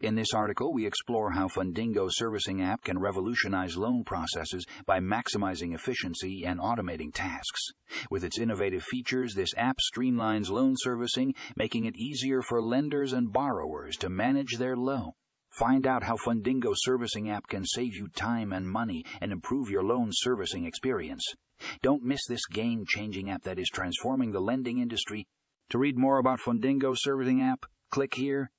In this article, we explore how Fundingo Servicing app can revolutionize loan processes by maximizing efficiency and automating tasks. With its innovative features, this app streamlines loan servicing, making it easier for lenders and borrowers to manage their loan. Find out how Fundingo Servicing app can save you time and money and improve your loan servicing experience. Don't miss this game-changing app that is transforming the lending industry. To read more about Fundingo Servicing app, click here